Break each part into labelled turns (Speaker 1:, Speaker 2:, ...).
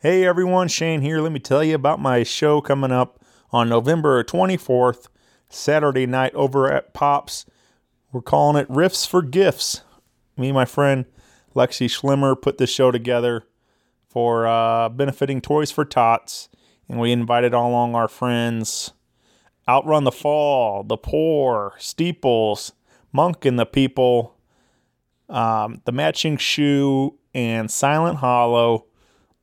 Speaker 1: Hey everyone, Shane here. Let me tell you about my show coming up on November 24th, Saturday night over at Pops. We're calling it Riffs for Gifts. Me and my friend Lexi Schlimmer put this show together for uh, benefiting Toys for Tots, and we invited all along our friends Outrun the Fall, The Poor, Steeples, Monk and the People, um, The Matching Shoe, and Silent Hollow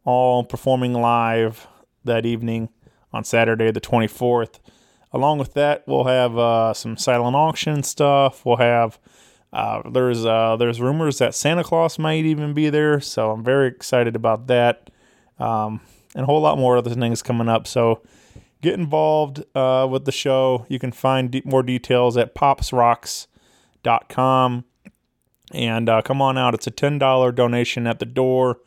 Speaker 1: all performing live that evening on Saturday, the 24th. Along with that, we'll have uh, some silent auction stuff. We'll have uh, there's uh, there's rumors that Santa Claus might even be there, so I'm very excited about that, um, and a whole lot more other things coming up. So get involved uh, with the show. You can find de- more details at popsrocks.com, and uh, come on out. It's a ten dollar donation at the door,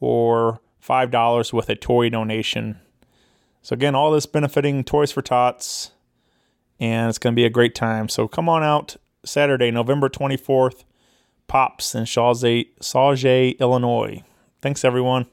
Speaker 1: or five dollars with a toy donation. So again, all this benefiting Toys for Tots, and it's going to be a great time. So come on out Saturday, November 24th, Pops in Sauget, Illinois. Thanks, everyone.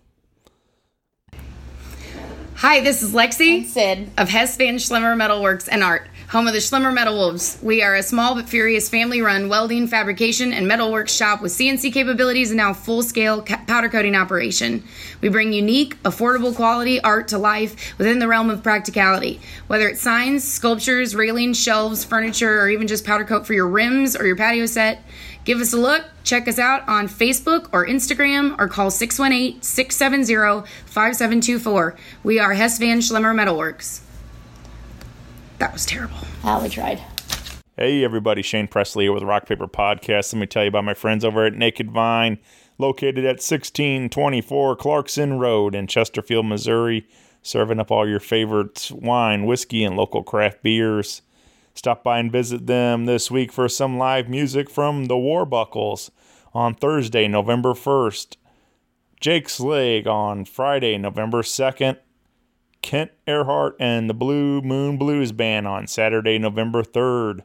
Speaker 2: Hi, this is Lexi
Speaker 3: And Sid.
Speaker 2: of Hess Van Schlimmer Metalworks and Art, home of the Schlimmer Metal Wolves. We are a small but furious family run welding, fabrication, and metalworks shop with CNC capabilities and now full scale ca- powder coating operation. We bring unique, affordable quality art to life within the realm of practicality. Whether it's signs, sculptures, railings, shelves, furniture, or even just powder coat for your rims or your patio set, Give us a look, check us out on Facebook or Instagram, or call 618 670 5724. We are Hess Van Schlimmer Metalworks. That was terrible.
Speaker 3: Ah, we tried.
Speaker 1: Hey, everybody. Shane Presley here with Rock Paper Podcast. Let me tell you about my friends over at Naked Vine, located at 1624 Clarkson Road in Chesterfield, Missouri, serving up all your favorites wine, whiskey, and local craft beers. Stop by and visit them this week for some live music from the Warbuckles on Thursday, November 1st. Jake's Leg on Friday, November 2nd. Kent Earhart and the Blue Moon Blues Band on Saturday, November 3rd.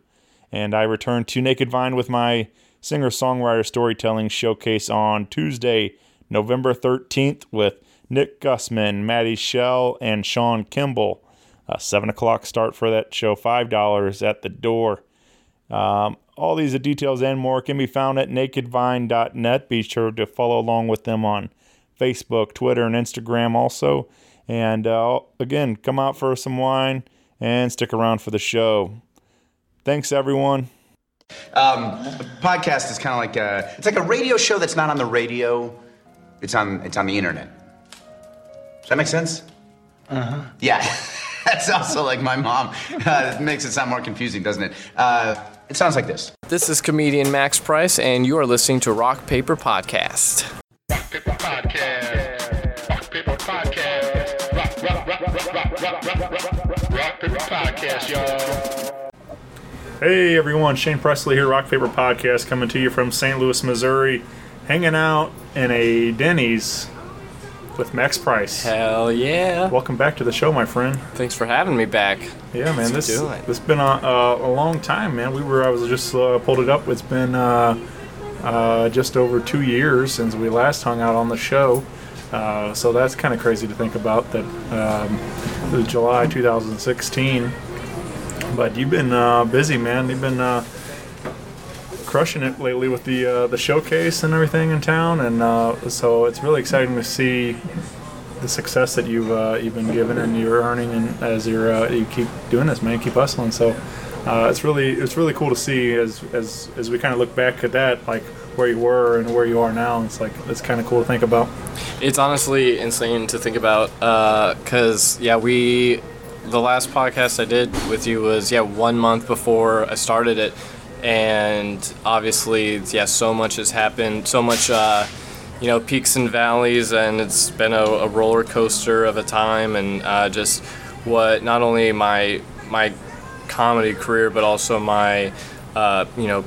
Speaker 1: And I return to Naked Vine with my singer songwriter storytelling showcase on Tuesday, November 13th with Nick Gussman, Maddie Shell, and Sean Kimball. A 7 o'clock start for that show, $5 at the door. Um, all these details and more can be found at nakedvine.net. Be sure to follow along with them on Facebook, Twitter, and Instagram also. And uh, again, come out for some wine and stick around for the show. Thanks, everyone.
Speaker 4: Um, podcast is kind of like a, it's like a radio show that's not on the radio. It's on it's on the internet. Does that make sense? Uh huh. Yeah, that's also like my mom. Uh, it makes it sound more confusing, doesn't it? Uh, it sounds like this.
Speaker 5: This is comedian Max Price, and you are listening to Rock Paper Podcast.
Speaker 6: Rock, Paper Podcast, y'all.
Speaker 1: Hey, everyone. Shane Presley here, Rock Paper Podcast, coming to you from St. Louis, Missouri, hanging out in a Denny's with Max Price.
Speaker 5: Hell yeah!
Speaker 1: Welcome back to the show, my friend.
Speaker 5: Thanks for having me back.
Speaker 1: Yeah, man,
Speaker 5: Let's
Speaker 1: this
Speaker 5: do it.
Speaker 1: this been a, a, a long time, man. We were I was just uh, pulled it up. It's been uh, uh, just over two years since we last hung out on the show. Uh, so that's kind of crazy to think about. That um, July 2016. But you've been uh, busy, man. You've been uh, crushing it lately with the uh, the showcase and everything in town, and uh, so it's really exciting to see the success that you've you've been given and you're earning, and as you're you keep doing this, man, keep hustling. So it's really it's really cool to see as as as we kind of look back at that, like where you were and where you are now. It's like it's kind of cool to think about.
Speaker 5: It's honestly insane to think about, because yeah, we the last podcast I did with you was yeah one month before I started it, and obviously yeah so much has happened, so much. Uh, you know, peaks and valleys, and it's been a, a roller coaster of a time, and uh, just what not only my my comedy career, but also my uh, you know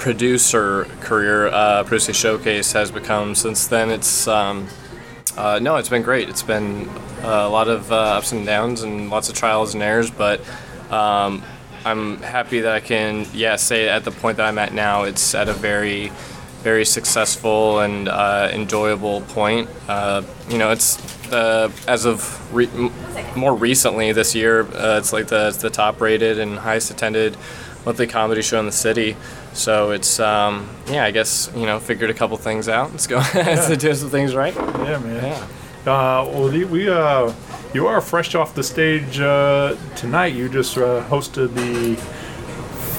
Speaker 5: producer career, uh, producing showcase has become since then. It's um, uh, no, it's been great. It's been uh, a lot of uh, ups and downs and lots of trials and errors, but um, I'm happy that I can, yeah, say at the point that I'm at now, it's at a very very successful and uh, enjoyable point. Uh, you know, it's the as of re- more recently this year, uh, it's like the the top rated and highest attended monthly comedy show in the city. So it's um, yeah, I guess you know figured a couple things out. Let's go let's do some things right.
Speaker 1: Yeah, man.
Speaker 5: Yeah.
Speaker 1: Uh, well, we uh, you are fresh off the stage uh, tonight. You just uh, hosted the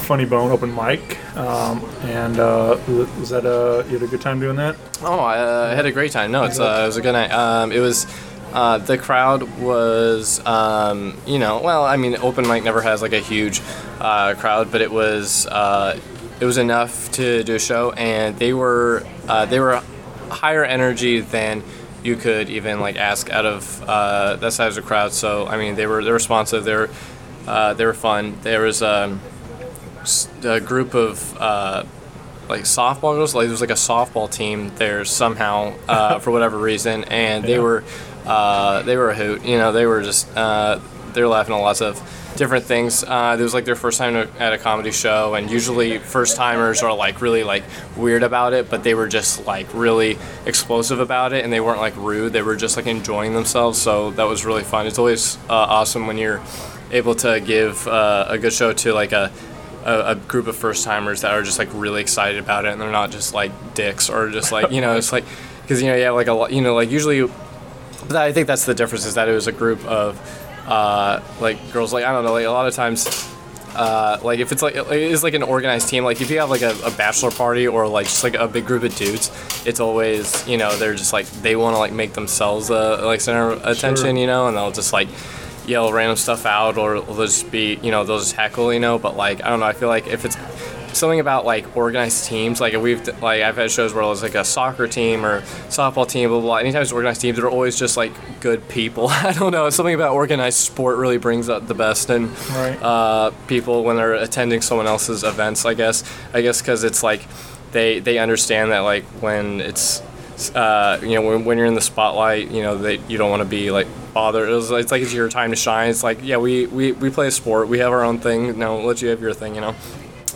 Speaker 1: Funny Bone open mic, um, and uh, was that uh, you had a good time doing that?
Speaker 5: Oh, I uh, had a great time. No, it's uh, it was a good night. Um, it was. Uh, the crowd was, um, you know, well, I mean, open mic never has like a huge uh, crowd, but it was, uh, it was enough to do a show, and they were, uh, they were higher energy than you could even like ask out of uh, that size of crowd. So, I mean, they were, they were responsive. They were, uh, they were fun. There was um, a group of. Uh, like softball girls. Like there was like a softball team there somehow uh, for whatever reason, and they
Speaker 1: Yeah.
Speaker 5: were uh, they were a hoot. You know, they were just they were laughing at lots of different things. Uh, it was like their first time at a comedy show, and usually first timers are like really like weird about it, but they were just like really explosive about it, and they weren't like rude. They were just like enjoying themselves. So that was really fun. It's always uh, awesome when you're able to give uh, a good show to like a a, a group of first timers that are just like really excited about it and they're not just like dicks or just like you know it's like because you know yeah like a lot you know like usually but I think that's the difference is that it was a group of uh, like girls like I don't know like a lot of times uh, like if it's like it's like an organized team like if you have like a, a bachelor party or like just like a big group of dudes it's always you know they're just like they want to like make themselves uh, like center of attention you know and they'll just like yell random stuff out or they'll just be you know they'll just heckle you know but like I don't know I feel like if it's something about like organized teams. Like we've like I've had shows where it's like a soccer team or softball team blah blah, blah. anytime it's organized teams they're always just like good people. I don't know. Something about organized sport really brings out the best in
Speaker 1: Right.
Speaker 5: uh, people when they're attending someone else's events I guess. I guess because it's like they they understand that like when it's uh, you know when, when you're in the spotlight you know that you don't want to be like bothered. It's, like- it's like it's your time to shine. It's like yeah we, we we play a sport. We have our own thing. Now let you have your thing you know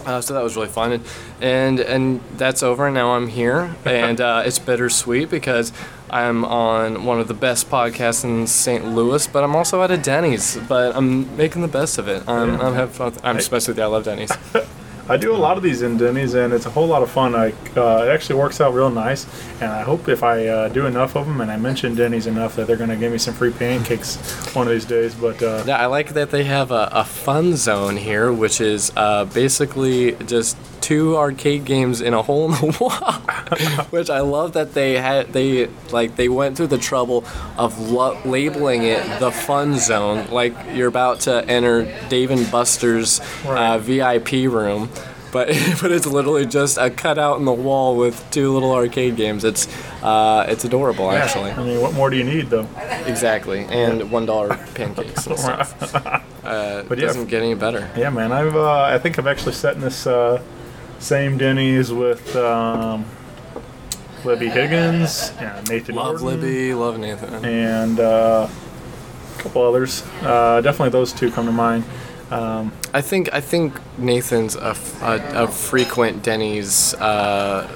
Speaker 5: uh, so that was really fun, and, and and that's over. And now I'm here, and uh, it's bittersweet because I'm on one of the best podcasts in St. Louis, but I'm also at a Denny's. But I'm making the best of it. I'm, I'm having fun. I'm especially. I love Denny's.
Speaker 1: I do a lot of these in Denny's, and it's a whole lot of fun. I, uh, it actually works out real nice, and I hope if I uh, do enough of them, and I mention Denny's enough, that they're going to give me some free pancakes one of these days. But uh,
Speaker 5: Yeah, I like that they have a, a fun zone here, which is uh, basically just two arcade games in a hole in the wall. which I love that they had they like they went through the trouble of lo- labeling it the fun zone, like you're about to enter Dave and Buster's uh,
Speaker 1: Right.
Speaker 5: VIP room. But, but it's literally just a cutout in the wall with two little arcade games. It's uh, it's adorable, actually.
Speaker 1: I mean, what more do you need, though?
Speaker 5: Exactly, and one dollar pancakes and stuff. Uh,
Speaker 1: But yeah.
Speaker 5: doesn't get any better.
Speaker 1: Yeah, man. I've uh, I think I've actually sat in this uh, same Denny's with um, Libby Higgins and Nathan
Speaker 5: Love
Speaker 1: Norton
Speaker 5: Libby, love Nathan.
Speaker 1: and uh, a couple others. Uh, definitely those two come to mind. Um,
Speaker 5: I think I think Nathan's a a frequent Denny's. Uh,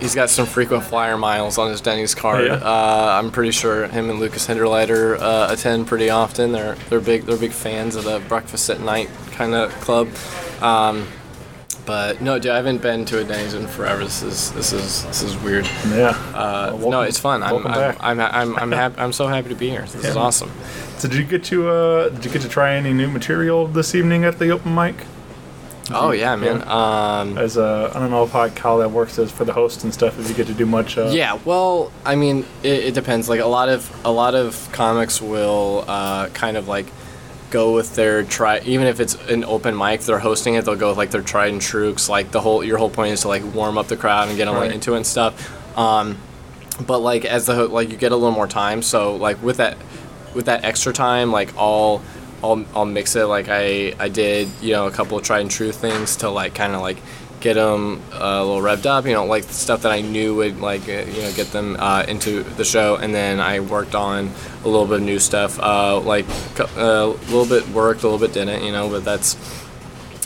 Speaker 5: he's got some frequent flyer miles on his Denny's card.
Speaker 1: Oh, yeah?
Speaker 5: uh, I'm pretty sure him and Lucas Hinderleiter uh, attend pretty often. They're they're big they're big fans of the breakfast at night kind of club. Um, but no, dude, I haven't been to a Denny's in forever. This is this is this is weird.
Speaker 1: yeah.
Speaker 5: Uh,
Speaker 1: welcome-
Speaker 5: no, it's fun. I'm I'm
Speaker 1: back.
Speaker 5: I'm I'm I'm, hap- I'm so happy to be here. This is awesome.
Speaker 1: So did you get to uh, did you get to try any new material this evening at the open mic?
Speaker 5: Oh yeah, man. Um,
Speaker 1: As a, I don't know how, how that works as for the host and stuff. If you get to do much. Uh,
Speaker 5: Yeah, well, I mean, it, it depends. Like a lot of a lot of comics will uh, kind of like go with their try. Even if it's an open mic, they're hosting it. They'll go with like their tried and true. 'cause, like the whole your whole point is to like warm up the crowd and get them
Speaker 1: Right.
Speaker 5: into it and stuff. Um, but like as the like you get a little more time. So like with that with that extra time, like I'll I'll I'll mix it. Like I I did you know a couple of tried and true things to like kind of like get them a little revved up. You know like stuff that I knew would like uh, you know get them uh, into the show, and then I worked on a little bit of new stuff. Uh, like uh, a little bit worked, a little bit didn't. You know, but that's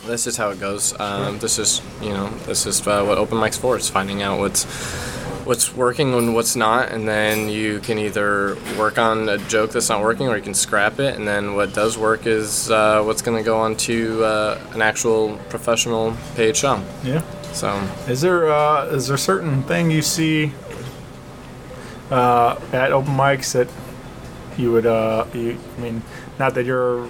Speaker 5: that's just how it goes. Um, this is you know this is uh, what open mics for. It's finding out what's what's working and what's not, and then you can either work on a joke that's not working, or you can scrap it. And then what does work is uh, what's going to go on to uh, an actual professional paid show.
Speaker 1: Yeah.
Speaker 5: So
Speaker 1: Is there uh, is there a certain thing you see uh, at open mics that you would uh, you I mean not that you're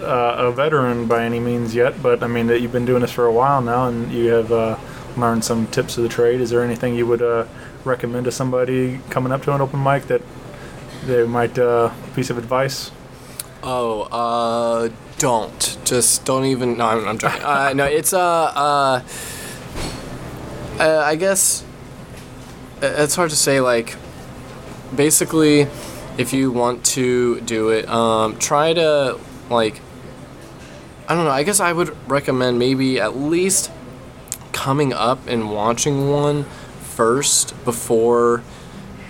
Speaker 1: uh, a veteran by any means yet, but I mean that you've been doing this for a while now and you have uh, learned some tips of the trade. Is there anything you would uh, recommend to somebody coming up to an open mic that they might uh, piece of advice?
Speaker 5: Oh, uh, don't. Just don't even. No, I'm, I'm joking. Uh, no, it's uh, uh, uh, I guess uh, it's hard to say. Like, basically, if you want to do it, um, try to like. I don't know. I guess I would recommend maybe at least coming up and watching one first before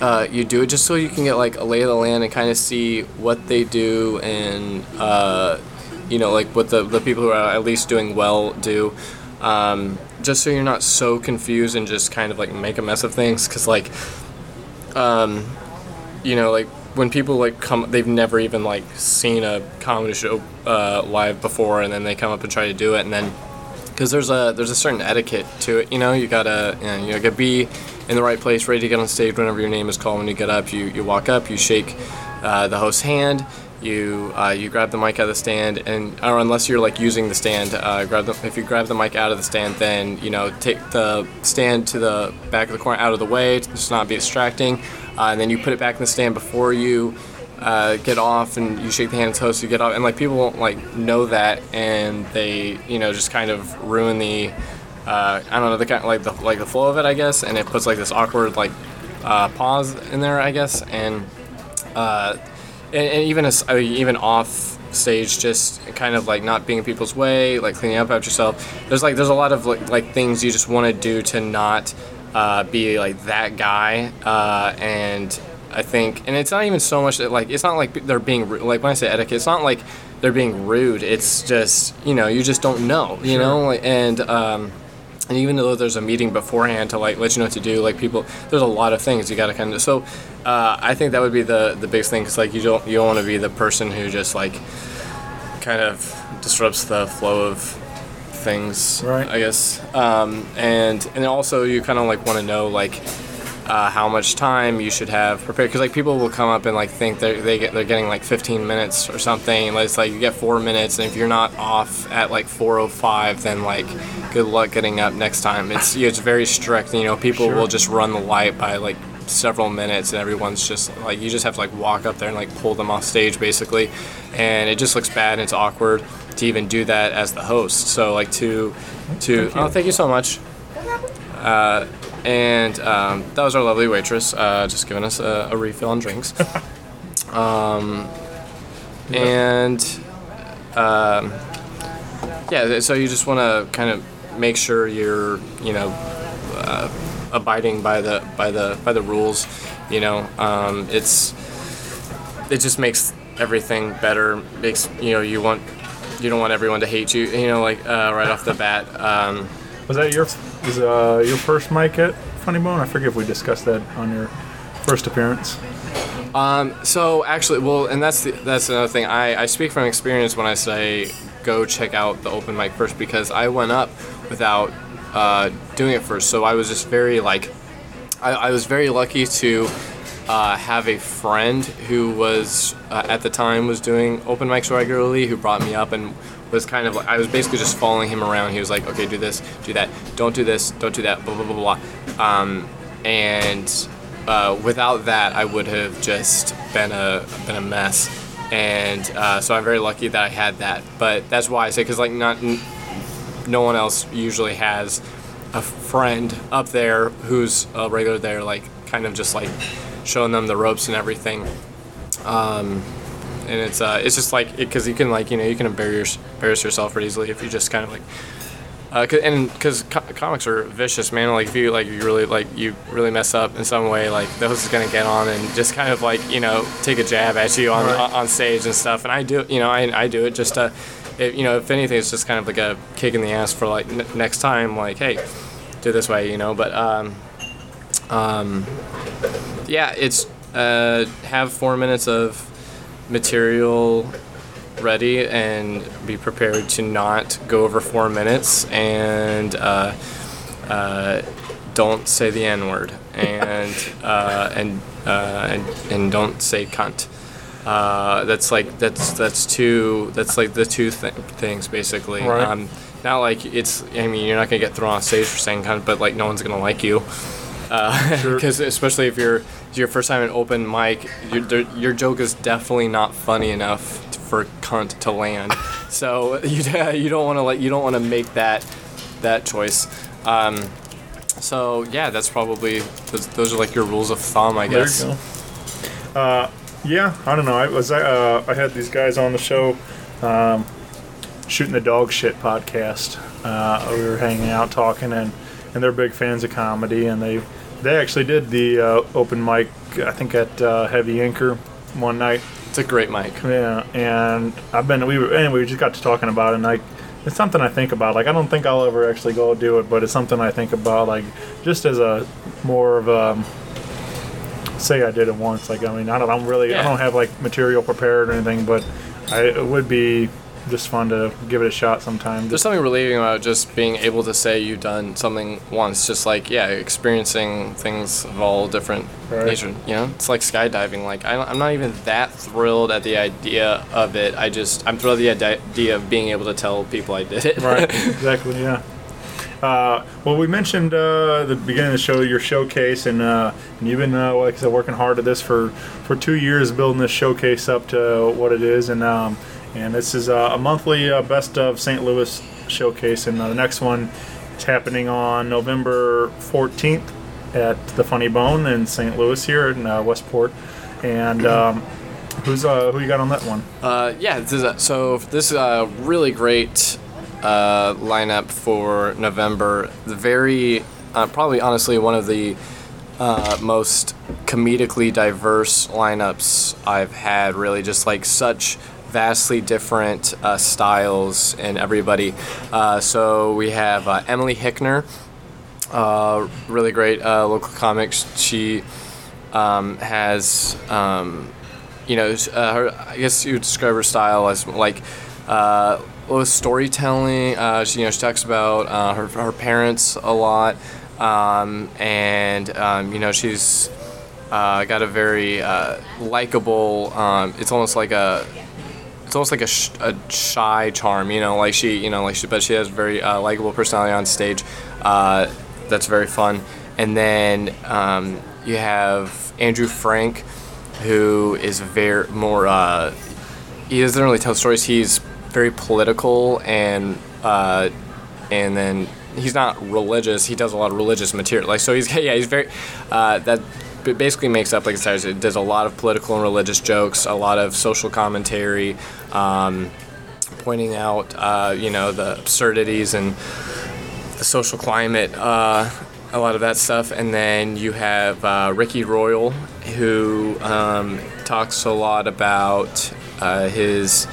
Speaker 5: uh, you do it just so you can get like a lay of the land and kind of see what they do and uh, you know like what the, the people who are at least doing well do. Um, just so you're not so confused and just kind of like make a mess of things because like um, you know like when people like come they've never even like seen a comedy show uh, live before and then they come up and try to do it and then because there's a there's a certain etiquette to it. You know, you gotta you, know, you gotta be in the right place, ready to get on stage whenever your name is called. When you get up, you, you walk up, you shake uh, the host's hand, you uh, you grab the mic out of the stand, and or unless you're like using the stand, uh, grab the, if you grab the mic out of the stand, then you know take the stand to the back of the corner out of the way, just not be distracting, uh, and then you put it back in the stand before you uh, get off and you shake the hand the you get off, and like people won't like know that, and they you know just kind of ruin the uh, I don't know the kind like the like the flow of it, I guess, and it puts like this awkward like uh, pause in there, I guess, and uh, and, and even as I mean, even off stage, just kind of like not being in people's way, like cleaning up after yourself. There's like there's a lot of like, like things you just want to do to not uh, be like that guy, uh, and I think, and it's not even so much that like it's not like they're being like when I say etiquette, it's not like they're being rude. It's just you know you just don't know, you know, like, and um, and even though there's a meeting beforehand to like let you know what to do, like people, there's a lot of things you got to kind of. So uh, I think that would be the the biggest thing because like you don't you don't want to be the person who just like kind of disrupts the flow of things,
Speaker 1: Right.
Speaker 5: I guess. Um, and and also you kind of like want to know like uh, how much time you should have prepared because like people will come up and like think they they get they're getting like 15 minutes or something. Like, It's like you get four minutes, and if you're not off at like 4:05, then like good luck getting up next time. It's it's very strict. You know, people will just run the light by like several minutes, and everyone's just like you just have to like walk up there and like pull them off stage basically, and it just looks bad and it's awkward to even do that as the host. So like to to oh thank you so much. Uh, and um, that was our lovely waitress, uh, just giving us a, a refill on drinks. um, and um, yeah, so you just want to kind of make sure you're, you know, uh, abiding by the by the by the rules. You know, um, it's it just makes everything better. Makes you know you want you don't want everyone to hate you. You know, like uh, right off the bat.
Speaker 1: Was that your was uh, your first mic at Funny Bone? I forget if we discussed that on your first appearance.
Speaker 5: Um, so actually, well, and that's the, that's another thing. I, I speak from experience when I say go check out the open mic first because I went up without uh, doing it first. So I was just very like, I, I was very lucky to uh, have a friend who was uh, at the time was doing open mics regularly who brought me up and was kind of like I was basically just following him around. He was like, okay, do this, do that, don't do this, don't do that, blah blah blah blah. Um, and uh, without that, I would have just been a been a mess. And uh, so I'm very lucky that I had that. But that's why I say because like not no one else usually has a friend up there who's a regular there, like kind of just like showing them the ropes and everything. Um, and it's uh, it's just like because you can like you know you can embarrass embarrass yourself pretty easily if you just kind of like uh, 'cause- and because co- comics are vicious, man. Like if you like you really like you really mess up in some way, like the host is gonna get on and just kind of like you know take a jab at you on
Speaker 1: Right.
Speaker 5: on, on stage and stuff. And I do you know I, I do it just to if, you know, if anything, it's just kind of like a kick in the ass for like n- next time, like, hey, do it this way, you know. But um, um, yeah, it's uh, have four minutes of material ready and be prepared to not go over four minutes and uh, uh, don't say the N word and uh, and, uh, and and don't say cunt. Uh, that's like that's that's two that's like the two th- things basically.
Speaker 1: Right.
Speaker 5: Um, not like it's. I mean, you're not gonna get thrown off stage for saying cunt, but like no one's gonna like you because especially if you're it's your first time at open mic, your your joke is definitely not funny enough for cunt to land. so you you don't want to like you don't want to make that that choice. Um, so yeah, that's probably those, those are like your rules of thumb, I guess.
Speaker 1: Uh, yeah, I don't know. I was uh, I had these guys on the show, um, shooting the dog shit podcast. Uh, we were hanging out talking, and and they're big fans of comedy, and they they actually did the uh, open mic. I think at uh, Heavy Anchor one night.
Speaker 5: It's a great mic.
Speaker 1: Yeah, and I've been we were anyway. We just got to talking about it, and like it's something I think about. Like I don't think I'll ever actually go do it, but it's something I think about. Like just as a more of a say I did it once. Like I mean I don't I'm really
Speaker 5: Yeah.
Speaker 1: I don't have like material prepared or anything, but I, it would be just fun to give it a shot sometime.
Speaker 5: There's something relieving about just being able to say you've done something once. Just like yeah, experiencing things of all different
Speaker 1: Right.
Speaker 5: nature. You know, it's like skydiving. Like I, I'm not even that thrilled at the idea of it. I just I'm thrilled at the idea of being able to tell people I did it.
Speaker 1: right exactly yeah uh, well we mentioned uh, the beginning of the show your showcase and, uh, and you've been uh, like I said working hard at this for, for two years building this showcase up to what it is and um, and this is uh, a monthly uh, best of St. Louis showcase and uh, the next one is happening on November 14th at the Funny Bone in St. Louis here in uh, Westport and um, who's uh, who you got on that one
Speaker 5: Uh, yeah, this is a, so this is a really great lineup for November. The very, probably honestly, one of the uh, most comedically diverse lineups I've had. Really, just like such vastly different uh, styles in everybody. Uh, so we have uh, Emily Hickner, uh, really great uh, local comics. She um, has. Um, you know, her, I guess you would describe her style as like storytelling. She, you know, she talks about her, her parents a lot, um, and um, you know, she's uh, got a very uh, likable. Um, it's almost like a. It's almost like a, sh- a shy charm, you know, like she, you know, like she, but she has very uh, likable personality on stage. Uh, that's very fun. And then um, you have Andrew Frank, who is very more. Uh, he doesn't really tell stories. He's very political and uh, and then he's not religious. He does a lot of religious material. Like so, he's yeah, he's very uh, that b- basically makes up like I said, it does a lot of political and religious jokes, a lot of social commentary, um, pointing out uh, you know the absurdities and the social climate, uh, a lot of that stuff. And then you have uh, Ricky Royal, who um, talks a lot about uh, his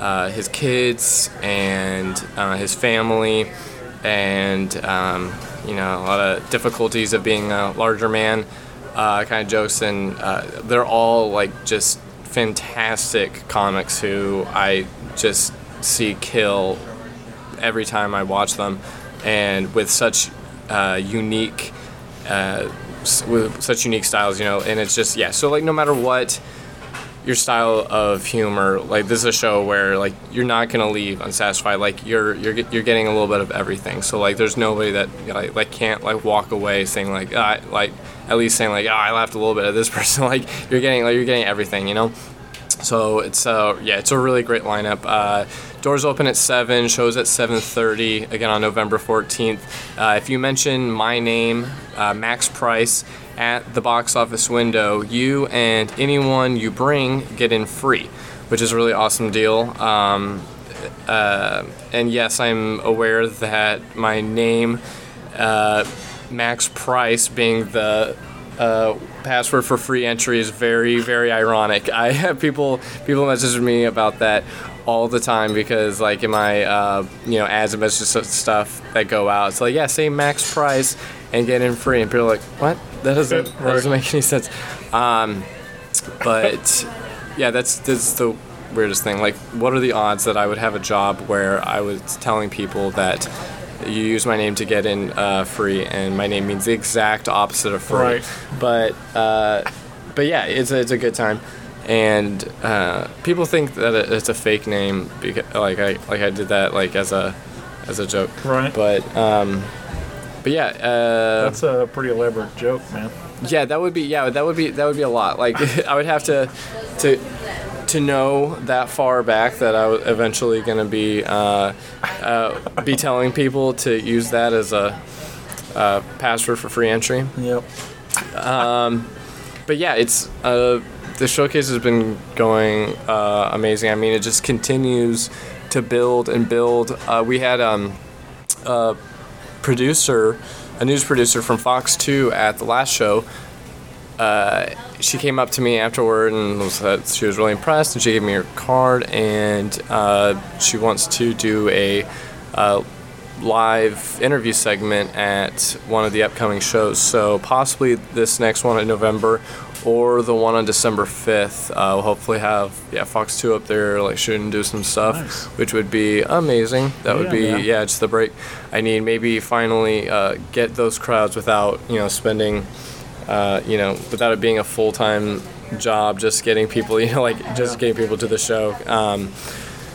Speaker 5: uh, his kids and uh, his family, and um, you know a lot of difficulties of being a larger man, uh, kind of jokes. And uh, they're all like just fantastic comics who I just see kill every time I watch them, and with such uh, unique, uh, with such unique styles, you know. And it's just yeah. So like no matter what your style of humor, like this is a show where like you're not gonna leave unsatisfied. Like you're you're you're getting a little bit of everything. So like there's nobody that like, like can't like walk away saying like ah, like at least saying like oh, I laughed a little bit at this person. like you're getting like you're getting everything, you know. So it's uh yeah, it's a really great lineup. Uh, doors open at seven, shows at seven thirty. Again on November fourteenth. Uh, if you mention my name, uh, Max Price, at the box office window, you and anyone you bring get in free, which is a really awesome deal. Um, uh, and yes, I'm aware that my name, uh, Max Price, being the uh, password for free entry is very, very ironic. I have people people message me about that all the time because like in my uh, you know ads and messages stuff that go out, it's like yeah, say max price and get in free, and people are like, what? That doesn't that doesn't make any sense. Um, but yeah, that's that's the weirdest thing. Like, what are the odds that I would have a job where I was telling people that you use my name to get in uh, free, and my name means the exact opposite of free.
Speaker 1: Right.
Speaker 5: But uh, but yeah, it's a, it's a good time, and uh, people think that it's a fake name because like I like I did that like as a as a joke.
Speaker 1: Right.
Speaker 5: But um, but yeah. Uh,
Speaker 1: That's a pretty elaborate joke, man.
Speaker 5: yeah, that would be yeah, that would be that would be a lot. Like I would have to to to know that far back that I was eventually going to be uh, uh, be telling people to use that as a uh, password for free entry.
Speaker 1: Yep.
Speaker 5: But yeah, it's uh, the showcase has been going uh, amazing. I mean, it just continues to build and build. Uh, we had um, a producer, a news producer from Fox 2 at the last show. Uh, she came up to me afterward and was, said she was really impressed, and she gave me her card, and uh, she wants to do a uh, live interview segment at one of the upcoming shows. So possibly this next one in November or the one on December 5th. Uh, we'll hopefully have yeah Fox 2 up there like shooting do some stuff,
Speaker 1: Nice.
Speaker 5: which would be amazing. That would be
Speaker 1: man.
Speaker 5: yeah, just the break I need. Maybe finally uh, get those crowds without you know spending uh, you know without it being a full time job. Just getting people you know like just getting people to the show. Um,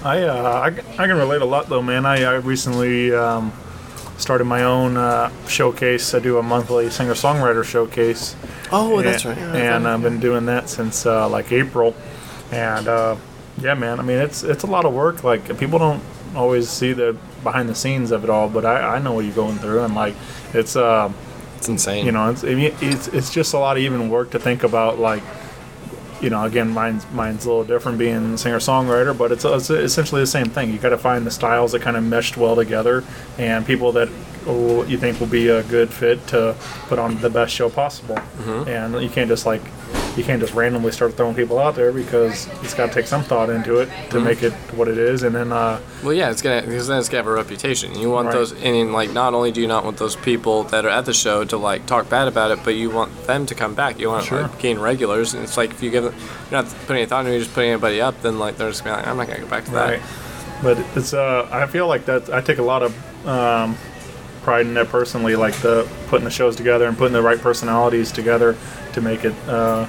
Speaker 1: I, uh, I, I can relate a lot though, man. I, I recently um, started my own uh, showcase. I do a monthly singer songwriter showcase.
Speaker 5: oh,
Speaker 1: and, And I've been doing that since uh, like April. And uh, yeah, man. I mean, it's it's a lot of work. Like people don't always see the behind the scenes of it all, but I, I know what you're going through, and like it's uh,
Speaker 5: it's insane.
Speaker 1: you know it's it's it's just a lot of even work to think about like you know again mine's mine's a little different being singer songwriter but it's, it's essentially the same thing. You got to find the styles that kind of meshed well together and people that will, you think will be a good fit to put on the best show possible. Mm-hmm. And you can't just like you can't just randomly start throwing people out there because it's got to take some thought into it to make it what it is and then uh,
Speaker 5: Well, yeah, it's gonna because then it's gonna have a reputation. You want
Speaker 1: Right.
Speaker 5: those, and like not only do you not want those people that are at the show to like talk bad about it, but you want them to come back. You want to like, gain regulars. And it's like if you give them, you're not putting any thought into it, you're just putting anybody up, then like they're just gonna be like, I'm not gonna go back to that.
Speaker 1: Right. But it's uh I feel like that I take a lot of um, pride in that personally, like the putting the shows together and putting the right personalities together to make it uh,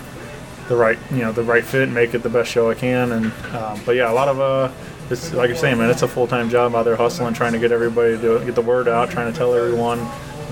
Speaker 1: the right you know the right fit and make it the best show I can. And um, but yeah, a lot of uh it's like you're saying, man, it's a full time job out there hustling, trying to get everybody to get the word out, trying to tell everyone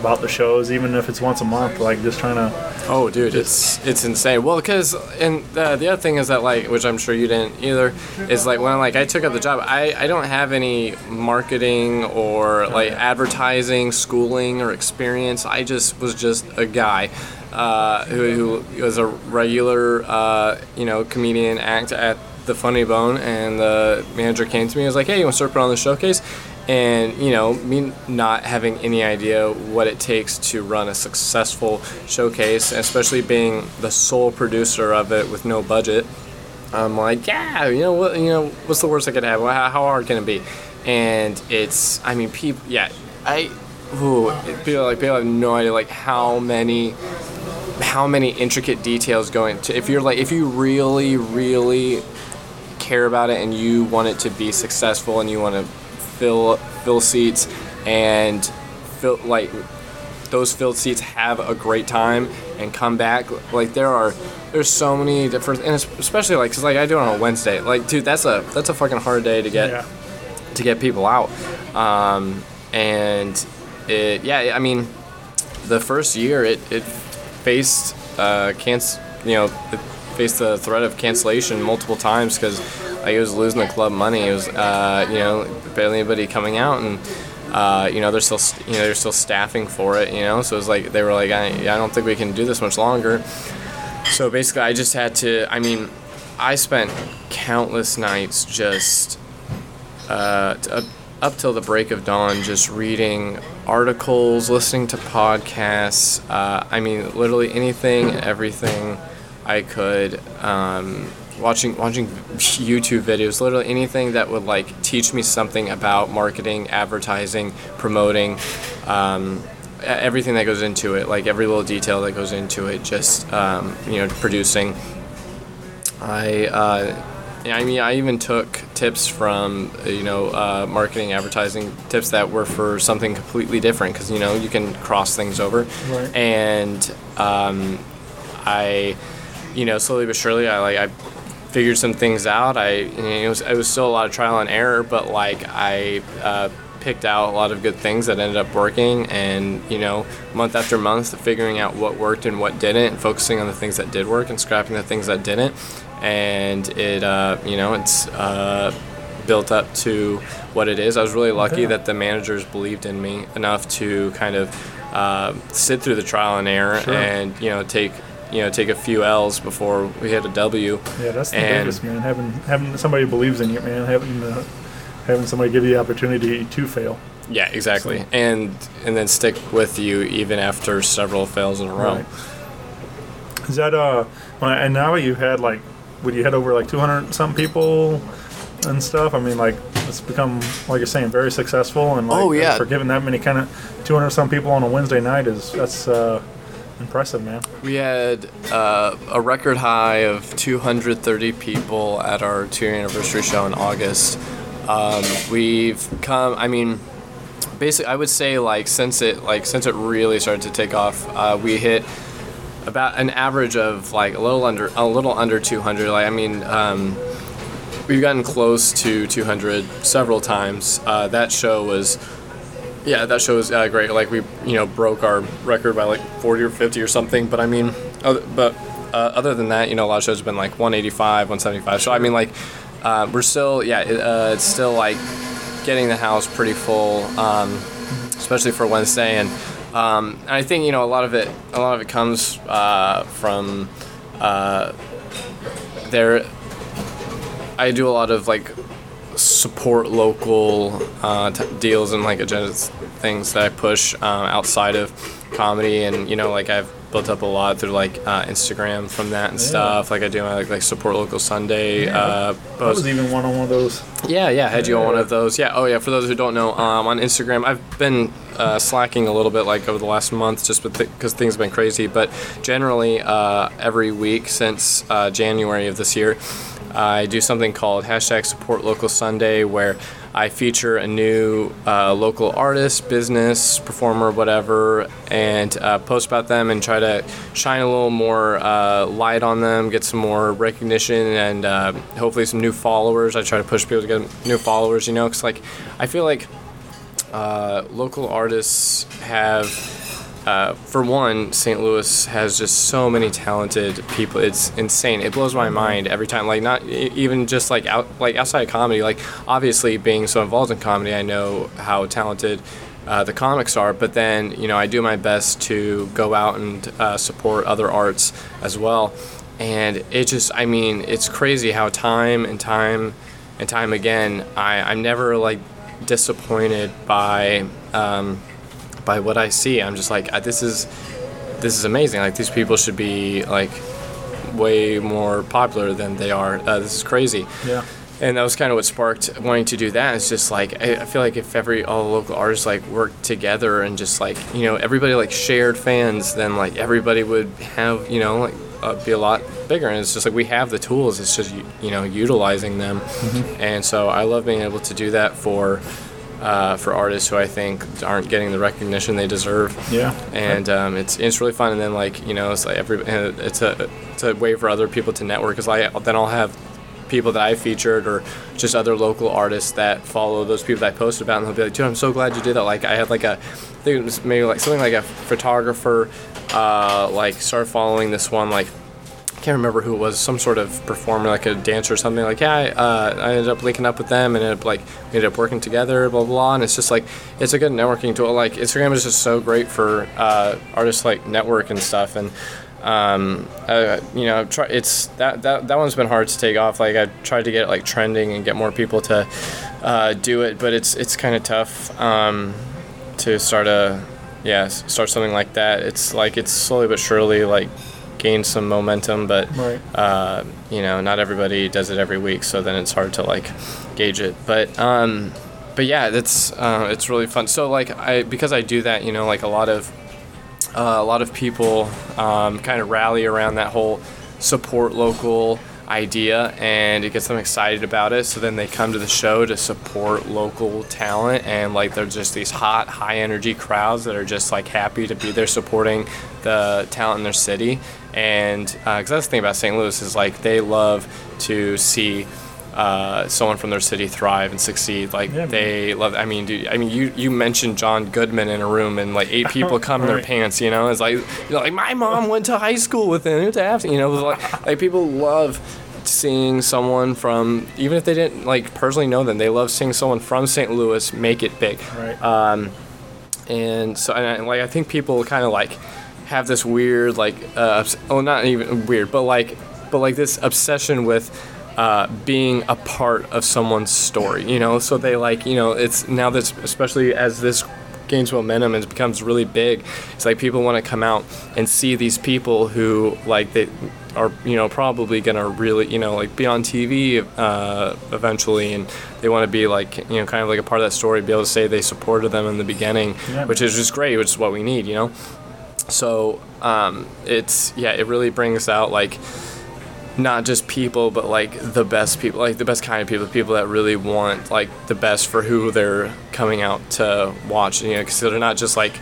Speaker 1: about the shows, even if it's once a month, like just trying to
Speaker 5: Oh, dude, it's it's insane. Well, because and uh, the other thing is that like, which I'm sure you didn't either, is like when like I took up the job, I I don't have any marketing or like advertising, schooling or experience. I just was just a guy. Uh, who, who was a regular, uh, you know, comedian act at the Funny Bone, and the manager came to me and was like, "Hey, you want to start putting on the showcase?" And you know, me not having any idea what it takes to run a successful showcase, especially being the sole producer of it with no budget, I'm like, yeah, you know what, you know, what's the worst I could have? How, how hard can it be? And it's, I mean, people, yeah, I, ooh, people like people have no idea like how many how many intricate details go into if you're like if you really really care about it and you want it to be successful and you want to fill fill seats and fill like those filled seats have a great time and come back like there are there's so many different and especially like because like i do it on a wednesday like dude that's a that's a fucking hard day to get
Speaker 1: yeah.
Speaker 5: to get people out. Um, and it, yeah, I mean, the first year it, it faced uh, canc- you know, faced the threat of cancellation multiple times because I was losing the club money. It was uh, you know barely anybody coming out and. Uh, you know they're still you know they're still staffing for it you know so it's like they were like I, I don't think we can do this much longer so basically I just had to I mean I spent countless nights just uh, up, up till the break of dawn, just reading articles, listening to podcasts. Uh, I mean, literally anything and everything I could. Um, watching watching YouTube videos, literally anything that would like teach me something about marketing, advertising, promoting, um, everything that goes into it, like every little detail that goes into it, just um, you know, producing. I. Uh, I mean, I even took tips from uh, you know uh, marketing, advertising tips that were for something completely different because you know you can cross things over,
Speaker 1: Right.
Speaker 5: and um, I, you know, slowly but surely, I like I figured some things out. I you know, it was it was still a lot of trial and error, but like I uh, picked out a lot of good things that ended up working, and you know, month after month, figuring out what worked and what didn't, and focusing on the things that did work and scrapping the things that didn't, and it uh, you know it's. Uh, built up to what it is. I was really lucky that the managers believed in me enough to kind of uh, sit through the trial and error
Speaker 1: Sure.
Speaker 5: and you know take you know take a few L's before we hit a W.
Speaker 1: Yeah, that's the
Speaker 5: And-
Speaker 1: biggest man. Having having somebody who believes in you, man. Having uh, having somebody give you the opportunity to fail.
Speaker 5: Yeah, exactly.
Speaker 1: So-
Speaker 5: And and then stick with you even after several fails in a row.
Speaker 1: Right. Is that uh? And now you had like, would you had over like 200 some people and stuff? I mean, like it's become like you're saying very successful and like
Speaker 5: Oh, yeah.
Speaker 1: for giving that many kind of 200 some people on a Wednesday night is that's uh impressive, man.
Speaker 5: We had uh, a record high of 230 people at our two year anniversary show in August. Um, we've come, I mean, basically, I would say like since it like since it really started to take off, uh, we hit about an average of like a little under a little under 200. Like I mean, um, we've gotten close to 200 several times. Uh, that show was. Yeah, that show was uh, great. Like we, you know, broke our record by like 40 or 50 or something. But I mean, other, but uh, other than that, you know, a lot of shows have been like 185, 175. So I mean, like, uh, we're still, yeah, it, uh, it's still like getting the house pretty full, um, especially for Wednesday. And, um, I think you know a lot of it, a lot of it comes uh, from uh, there. I do a lot of like support local uh, t- deals and like agendas things that I push um, outside of comedy and you know like I've built up a lot through like uh, Instagram from that and stuff like I do my like, like support local Sunday uh,
Speaker 1: I
Speaker 5: posts
Speaker 1: was even one on one of those.
Speaker 5: yeah, yeah, had you on one of those. Yeah, oh yeah. For those who don't know, um, on Instagram, I've been uh, slacking a little bit, like over the last month, just because things have been crazy. But generally, uh, every week since uh, January of this year, I do something called hashtag Support Local Sunday, where I feature a new uh, local artist, business, performer, whatever, and uh, post about them and try to shine a little more uh, light on them, get some more recognition, and uh, hopefully some new followers. I try to push people to get new followers, you know, because like I feel like uh, local artists have. Uh, for one, St. Louis has just so many talented people. It's insane. It blows my mind every time. Like not even just like out like outside of comedy. Like obviously being so involved in comedy, I know how talented uh, the comics are. But then you know I do my best to go out and uh, support other arts as well. And it just I mean it's crazy how time and time and time again I I'm never like disappointed by. Um, by what I see. I'm just like, this is this is amazing. Like these people should be like way more popular than they are. Uh, this is crazy.
Speaker 1: Yeah.
Speaker 5: And that was kind of what sparked wanting to do that. It's just like I, I feel like if every all the local artists like worked together and just like you know everybody like shared fans, then like everybody would have you know like uh, be a lot bigger. And it's just like we have the tools. It's just you know utilizing them. And so I love being able to do that for uh, for artists who I think aren't getting the recognition they deserve.
Speaker 1: Yeah.
Speaker 5: And um, it's it's really fun. And then like you know it's like every it's a it's a way for other people to network. Cause like then I'll have people that I featured or just other local artists that follow those people that I posted about, and they'll be like, "Dude, I'm so glad you did that." Like I had like a, I think it was maybe like something like a photographer, uh, like started following this one like I can't remember who it was, some sort of performer, like a dancer or something. Like, yeah, I, uh, I ended up linking up with them and ended up like we ended up working together, blah blah. blah. And it's just like it's a good networking tool. Like Instagram is just so great for uh, artists like network and stuff. And um, uh, you know, try, it's that, that that one's been hard to take off. Like I tried to get it like trending and get more people to uh, do it, but it's it's kind of tough um, to start a yeah start something like that. It's like it's slowly but surely like gain some momentum, but
Speaker 1: Right.
Speaker 5: uh, you know, not everybody does it every week, so then it's hard to like gauge it. But um, but yeah, that's uh, it's really fun. So like I because I do that, you know, like a lot of uh, a lot of people um, kind of rally around that whole support local idea and it gets them excited about it. So then they come to the show to support local talent and like they're just these hot high energy crowds that are just like happy to be there supporting the talent in their city. And uh, because that's the thing about st louis is like they love to see uh, someone from their city thrive and succeed. Like
Speaker 1: Yeah, man.
Speaker 5: they love. I mean, dude. I mean, you you mentioned John Goodman in a room and like eight people come in their pants. You know, it's like you know, like my mom went to high school with him. It's after you know, it was like like people love seeing someone from even if they didn't like personally know them, they love seeing someone from St. Louis make it big
Speaker 1: Right.
Speaker 5: and so and I, like I think people kind of like have this weird like uh, oh not even weird but like but like this obsession with uh, being a part of someone's story you know so they like you know it's now this especially as this gains momentum and becomes really big it's like people want to come out and see these people who like they are you know probably gonna really you know like be on TV uh, eventually and they want to be like you know kind of like a part of that story be able to say they supported them in the beginning
Speaker 1: Yeah.
Speaker 5: which is just great which is what we need you know so um, it's yeah it really brings out like not just people but like the best people like the best kind of people people that really want like the best for who they're coming out to watch you know because they're not just like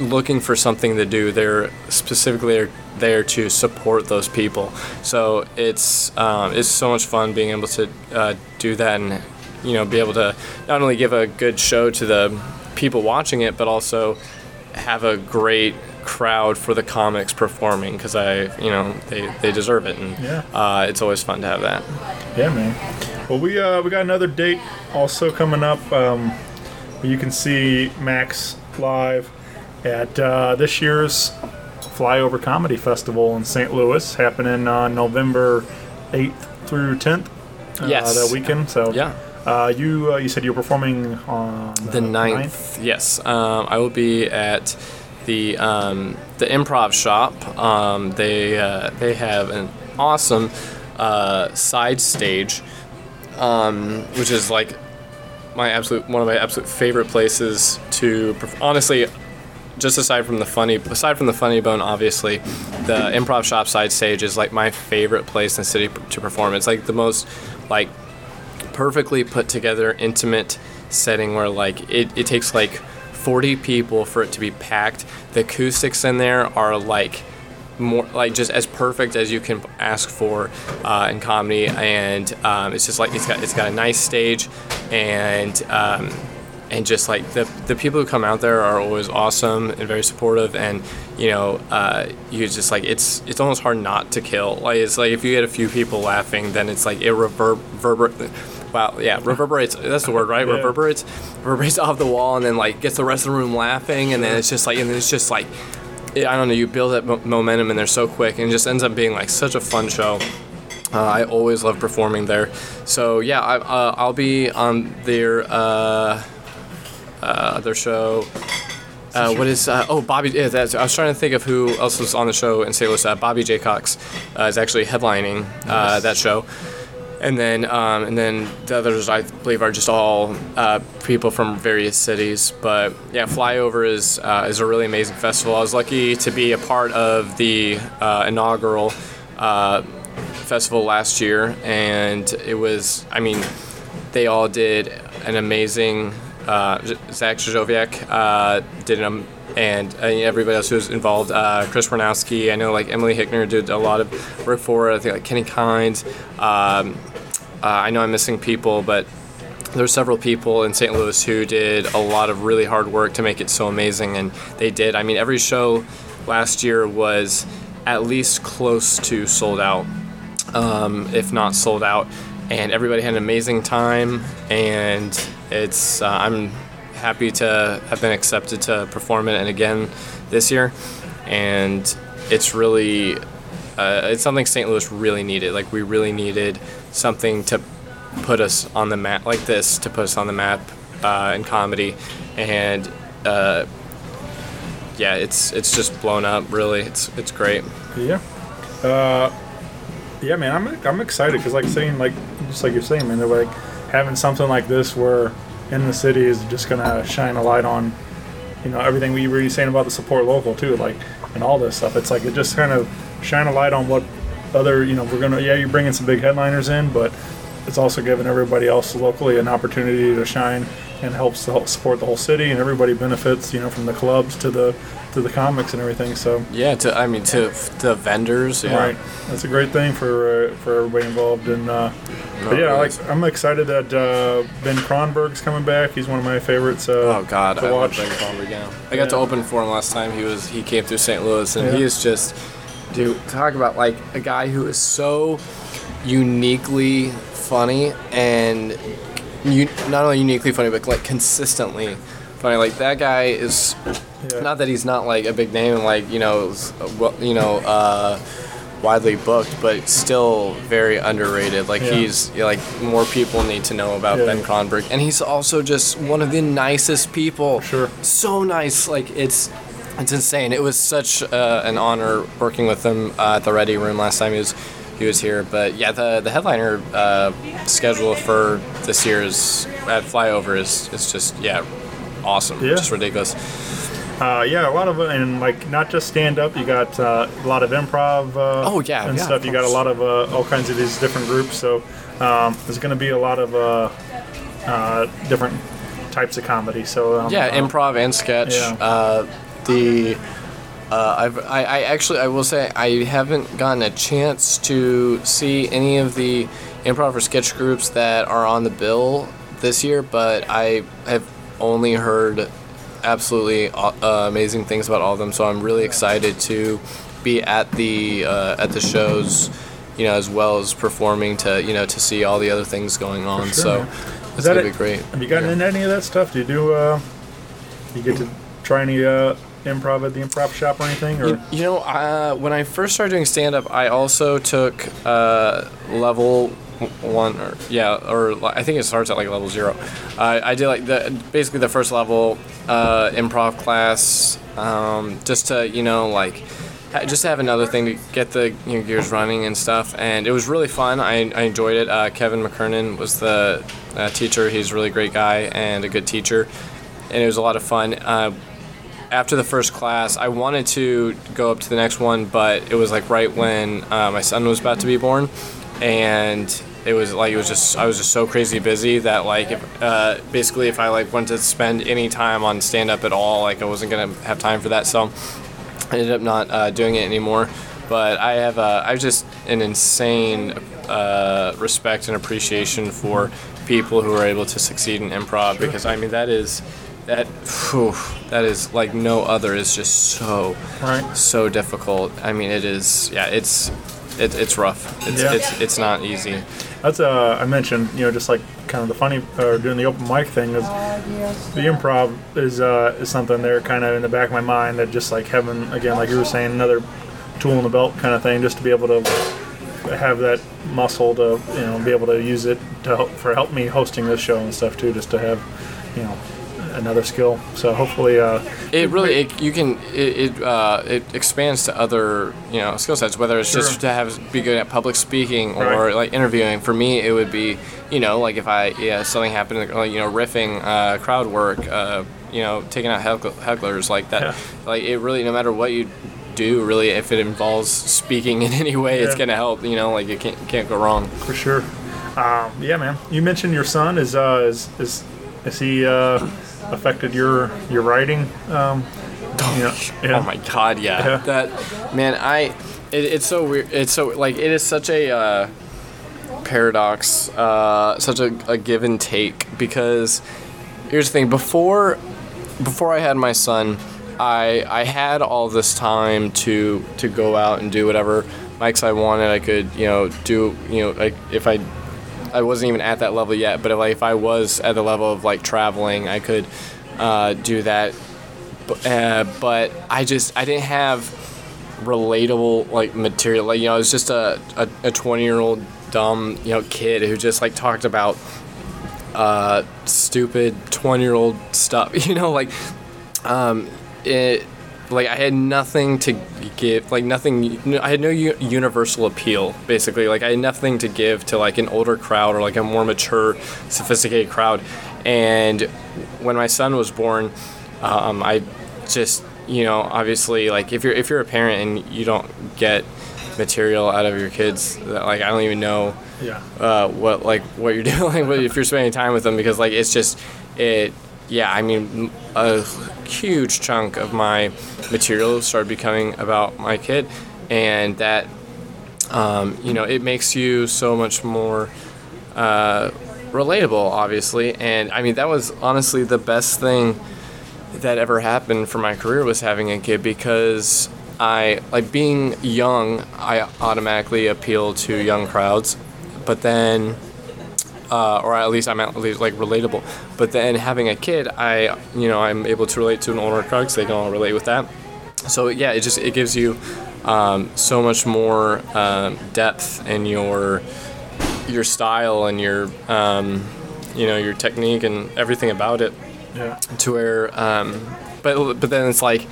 Speaker 5: looking for something to do they're specifically there, to support those people. So it's um, it's so much fun being able to uh, do that and you know be able to not only give a good show to the people watching it but also have a great crowd for the comics performing because I, you know, they, they deserve it, and
Speaker 1: Yeah.
Speaker 5: uh, it's always fun to have that.
Speaker 1: Yeah, man. Well, we uh, we got another date also coming up. Um, you can see Max live at uh, this year's Flyover Comedy Festival in St. Louis, happening on November 8th through 10th. Uh,
Speaker 5: Yes.
Speaker 1: that weekend. So
Speaker 5: Yeah.
Speaker 1: Uh, you uh, you said you were performing on
Speaker 5: The ninth, yes, um, I will be at the um, the Improv Shop. Um, they uh, they have an awesome uh, side stage, um, which is like my absolute one of my absolute favorite places to honestly just aside from the funny aside from the funny bone obviously the improv shop side stage is like my favorite place in the city to perform it's like the most like perfectly put together intimate setting where like it, it takes like 40 people for it to be packed. The acoustics in there are like more like just as perfect as you can ask for uh, in comedy. And um, it's just like it's got it's got a nice stage and um, and just like the the people who come out there are always awesome and very supportive. And you know uh, you just like it's it's almost hard not to kill. Like it's like if you get a few people laughing then it's like it reverb reverber- wow yeah reverberates that's the word right
Speaker 1: Yeah.
Speaker 5: reverberates reverberates off the wall and then like gets the rest of the room laughing and then it's just like and then it's just like it, I don't know you build that mo- momentum and they're so quick and it just ends up being like such a fun show uh, I always love performing there. So yeah, I, uh, I'll be on their uh, uh, their show. Uh, what is uh, oh Bobby? Yeah, that's, I was trying to think of who else was on the show in St. Louis. Uh, Bobby J Cox uh, is actually headlining uh, that show, and then um, and then the others I believe are just all uh, people from various cities. But yeah, Flyover is uh, is a really amazing festival. I was lucky to be a part of the uh, inaugural. Uh, festival last year, and it was. I mean, they all did an amazing. Uh, Zach Joviak uh, did an, and uh, everybody else who was involved. Uh, Chris Warnowski. I know like Emily Hickner did a lot of work for it. I think like Kenny Kynes. Um, uh, I know I'm missing people, but there's several people in St. Louis who did a lot of really hard work to make it so amazing, and they did. I mean, every show last year was at least close to sold out, um, if not sold out, and everybody had an amazing time. And it's uh, I'm happy to have been accepted to perform it and again this year, and it's really uh, it's something St. Louis really needed. Like we really needed something to put us on the map like this to put us on the map uh, in comedy, and uh, yeah, it's it's just blown up. Really, it's it's great.
Speaker 1: Yeah. Yeah, man, I'm I'm excited because like saying like just like you're saying, man, they're like having something like this where in the city is just gonna shine a light on, you know, everything we were saying about the support local too, like and all this stuff. It's like it just kind of shine a light on what other you know we're gonna yeah you're bringing some big headliners in, but it's also giving everybody else locally an opportunity to shine and helps to help support the whole city and everybody benefits you know from the clubs to the to the comics and everything. So
Speaker 5: Yeah, to I mean to the vendors. Yeah.
Speaker 1: Right, that's a great thing for uh, for everybody involved. And uh, but yeah,
Speaker 5: really
Speaker 1: like. I'm excited that uh, Ben Kronberg's coming back. He's one of my favorites. Uh,
Speaker 5: Oh God,
Speaker 1: to
Speaker 5: I love. Ben Kronberg. Yeah, I got to open for him last time. He was he came through St. Louis, and
Speaker 1: Yeah.
Speaker 5: he is just, dude, talk about like a guy who is so uniquely funny and you not only uniquely funny but like consistently funny. Like that guy is
Speaker 1: Yeah.
Speaker 5: not that he's not like a big name and like you know well you know uh, widely booked, but still very underrated. Like
Speaker 1: Yeah.
Speaker 5: he's like more people need to know about
Speaker 1: Yeah.
Speaker 5: Ben Kronberg, and he's also just one of the nicest people.
Speaker 1: Sure.
Speaker 5: so nice. Like it's. It's insane. It was such uh, an honor working with him uh, at the Ready Room last time he was he was here. But yeah, the the headliner uh, schedule for this year's at Flyover is is just yeah awesome,
Speaker 1: Yeah.
Speaker 5: just ridiculous.
Speaker 1: Uh, yeah, a lot of and like not just stand up. You got uh, a lot of improv. Uh,
Speaker 5: Oh, yeah,
Speaker 1: and
Speaker 5: yeah,
Speaker 1: stuff. You got a lot of uh, all kinds of these different groups. So um, there's going to be a lot of uh, uh, different types of comedy. So um,
Speaker 5: Yeah,
Speaker 1: uh,
Speaker 5: improv and sketch.
Speaker 1: yeah.
Speaker 5: Uh, the uh, I've, I, I actually I will say I haven't gotten a chance to see any of the improv or sketch groups that are on the bill this year, but I have only heard absolutely uh, amazing things about all of them. So I'm really excited to be at the uh, at the shows, you know, as well as performing to you know to see all the other things going on.
Speaker 1: sure,
Speaker 5: so
Speaker 1: man.
Speaker 5: it's
Speaker 1: that
Speaker 5: gonna
Speaker 1: it?
Speaker 5: be great.
Speaker 1: Have you gotten
Speaker 5: Yeah.
Speaker 1: into any of that stuff? Do you do? Uh, you get to try any uh, improv at the improv shop or anything? Or
Speaker 5: You, you know, uh, when I first started doing stand up, I also took uh, level one or yeah, or I think it starts at like level zero. Uh, I did like the basically the first level uh, improv class, um, just to you know like just to have another thing to get the you know, gears running and stuff. And it was really fun. I, I enjoyed it. Uh, Kevin McKernan was the uh, teacher. He's a really great guy and a good teacher, and it was a lot of fun. Uh, after the first class, I wanted to go up to the next one, but it was like right when uh, my son was about to be born, and it was like it was just I was just so crazy busy that like if, uh, basically if I like wanted to spend any time on stand up at all, like I wasn't gonna have time for that. So I ended up not uh, doing it anymore. But I have uh, I have just an insane uh, respect and appreciation for people who are able to succeed in improv because I mean that is that whew, that is like no other is just so
Speaker 1: Right.
Speaker 5: so difficult. I mean it is yeah it's it, it's rough. It's,
Speaker 1: Yeah.
Speaker 5: it's it's not easy.
Speaker 1: That's uh, I mentioned, you know, just like kind of the funny or doing the open mic thing is the improv is uh, is something there kind of in the back of my mind that just like having again, like you were saying, another tool in the belt kind of thing, just to be able to have that muscle to you know be able to use it to help for help me hosting this show and stuff too, just to have you know another skill. So hopefully, uh,
Speaker 5: It really, it, you can, it, it, uh, it expands to other, you know, skill sets. Whether it's
Speaker 1: Sure.
Speaker 5: just to have be good at public speaking or
Speaker 1: Right.
Speaker 5: like interviewing. For me, it would be, you know, like if I, yeah, something happened, like, you know, riffing, uh, crowd work, uh, you know, taking out hecklers like that.
Speaker 1: Yeah.
Speaker 5: Like it really, no matter what you do, really, if it involves speaking in any way, it's gonna help. You know, like it can't can't go wrong.
Speaker 1: for sure. Um, yeah, man. You mentioned your son is uh, is is is he uh, affected your your writing? Um, you know, yeah.
Speaker 5: Oh my god, yeah.
Speaker 1: Yeah.
Speaker 5: That man, I it, it's so weird. It's so like it is such a uh, paradox, uh, such a, a give and take because here's the thing before before I had my son, I I had all this time to to go out and do whatever mics I wanted. I could you know do you know like if I I wasn't even at that level yet, but if, like if I was at the level of like traveling, I could uh, do that. Uh, but I just I didn't have relatable like material. Like you know, I was just a a twenty year old dumb you know kid who just like talked about uh, stupid twenty year old stuff. You know, like um, it like I had nothing to give, like nothing. I had no u- universal appeal, basically. Like I had nothing to give to like an older crowd or like a more mature, sophisticated crowd. And when my son was born, um, I just you know obviously like if you're if you're a parent and you don't get material out of your kids, that, like I don't even know
Speaker 3: Yeah.
Speaker 5: uh, what like what you're doing if you're spending time with them because like it's just it yeah i mean a huge chunk of my material started becoming about my kid and that um, you know it makes you so much more uh, relatable obviously and i mean that was honestly the best thing that ever happened for my career was having a kid because I like being young. I automatically appeal to young crowds, but then, uh, or at least I'm at least like relatable. But then having a kid, I you know I'm able to relate to an older crowd because they can all relate with that. So yeah, it just it gives you um, so much more um, depth in your your style and your um, you know your technique and everything about it
Speaker 3: Yeah.
Speaker 5: to where um, but but then it's like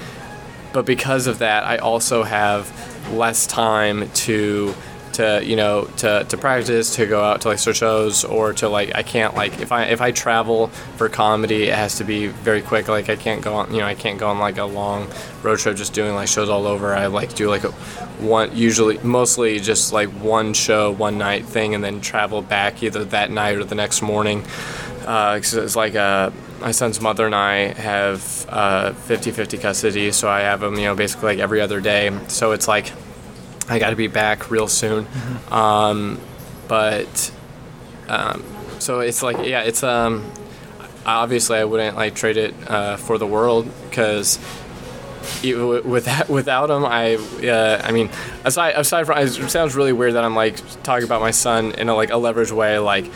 Speaker 5: but because of that I also have less time to to you know to, to practice to go out to like shows or to like I can't like if I if I travel for comedy it has to be very quick. Like I can't go on you know I can't go on like a long road trip just doing like shows all over. I like do like a one usually mostly just like one show one night thing and then travel back either that night or the next morning. Uh, it's like uh, my son's mother and I have uh, 50-50 custody, so I have him, you know, basically like every other day. So it's like I got to be back real soon. Um, but um, so it's like yeah, it's um, obviously I wouldn't like trade it uh, for the world because without without him, I uh, I mean, aside aside from it sounds really weird that I'm like talking about my son in a like a leverage way, like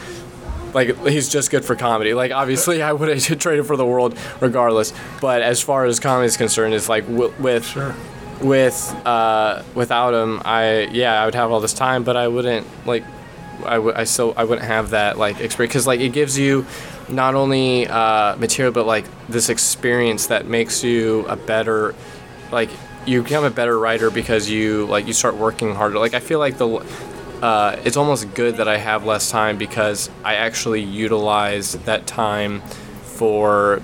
Speaker 5: like he's just good for comedy. Like obviously, I would have traded for the world regardless. But as far as comedy is concerned, it's like w- with with uh, without him, I yeah, I would have all this time, but I wouldn't like I, w- I still I wouldn't have that like experience because like it gives you not only uh, material but like this experience that makes you a better like you become a better writer because you like you start working harder. Like I feel like the uh, it's almost good that I have less time because I actually utilize that time for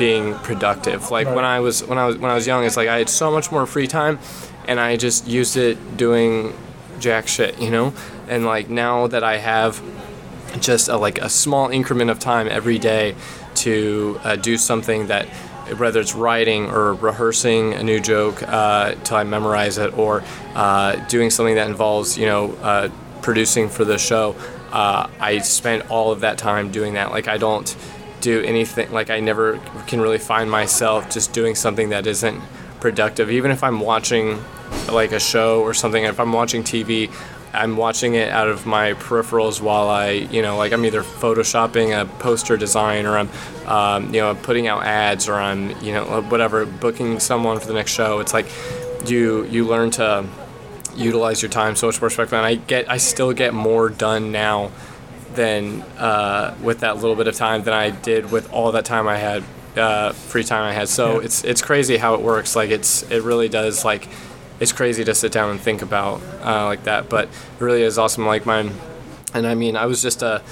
Speaker 5: being productive. Like when I was when I was when I was young, it's like I had so much more free time, and I just used it doing jack shit, you know. And like now that I have just a, like a small increment of time every day to uh, do something that whether it's writing or rehearsing a new joke uh, till I memorize it, or uh, doing something that involves, you know, uh, producing for the show, uh, I spend all of that time doing that. Like I don't do anything. Like I never can really find myself just doing something that isn't productive. Even if I'm watching like a show or something, if I'm watching TV. I'm watching it out of my peripherals while I, you know, like I'm either photoshopping a poster design or I'm, um, you know, putting out ads or I'm, you know, whatever, booking someone for the next show. It's like you you learn to utilize your time so much more respectfully. And I get, I still get more done now than uh, with that little bit of time than I did with all that time I had, uh, free time I had. So
Speaker 3: Yeah.
Speaker 5: it's it's crazy how it works. Like it's it really does like it's crazy to sit down and think about uh, like that. But it really is awesome. Like mine, and I mean I was just a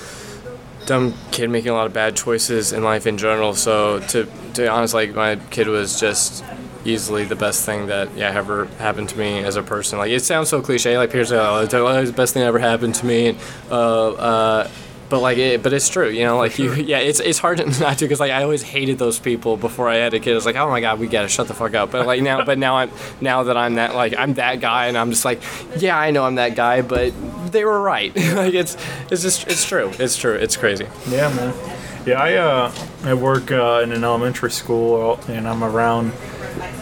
Speaker 5: dumb kid making a lot of bad choices in life in general. So to to be honest, like my kid was just easily the best thing that yeah ever happened to me as a person. Like it sounds so cliche, like people say, "Oh, it's the best thing that ever happened to me," and uh, uh, but like it, but it's true, you know. Like you, yeah, it's it's hard not to because like I always hated those people before I had a kid. I was like, oh my god, we gotta shut the fuck up. But like now, but now I'm now that I'm that like I'm that guy, and I'm just like, yeah, I know I'm that guy, but they were right. like it's it's just it's true. It's true. It's crazy.
Speaker 3: Yeah, man. Yeah, I uh, I work uh, in an elementary school, and I'm around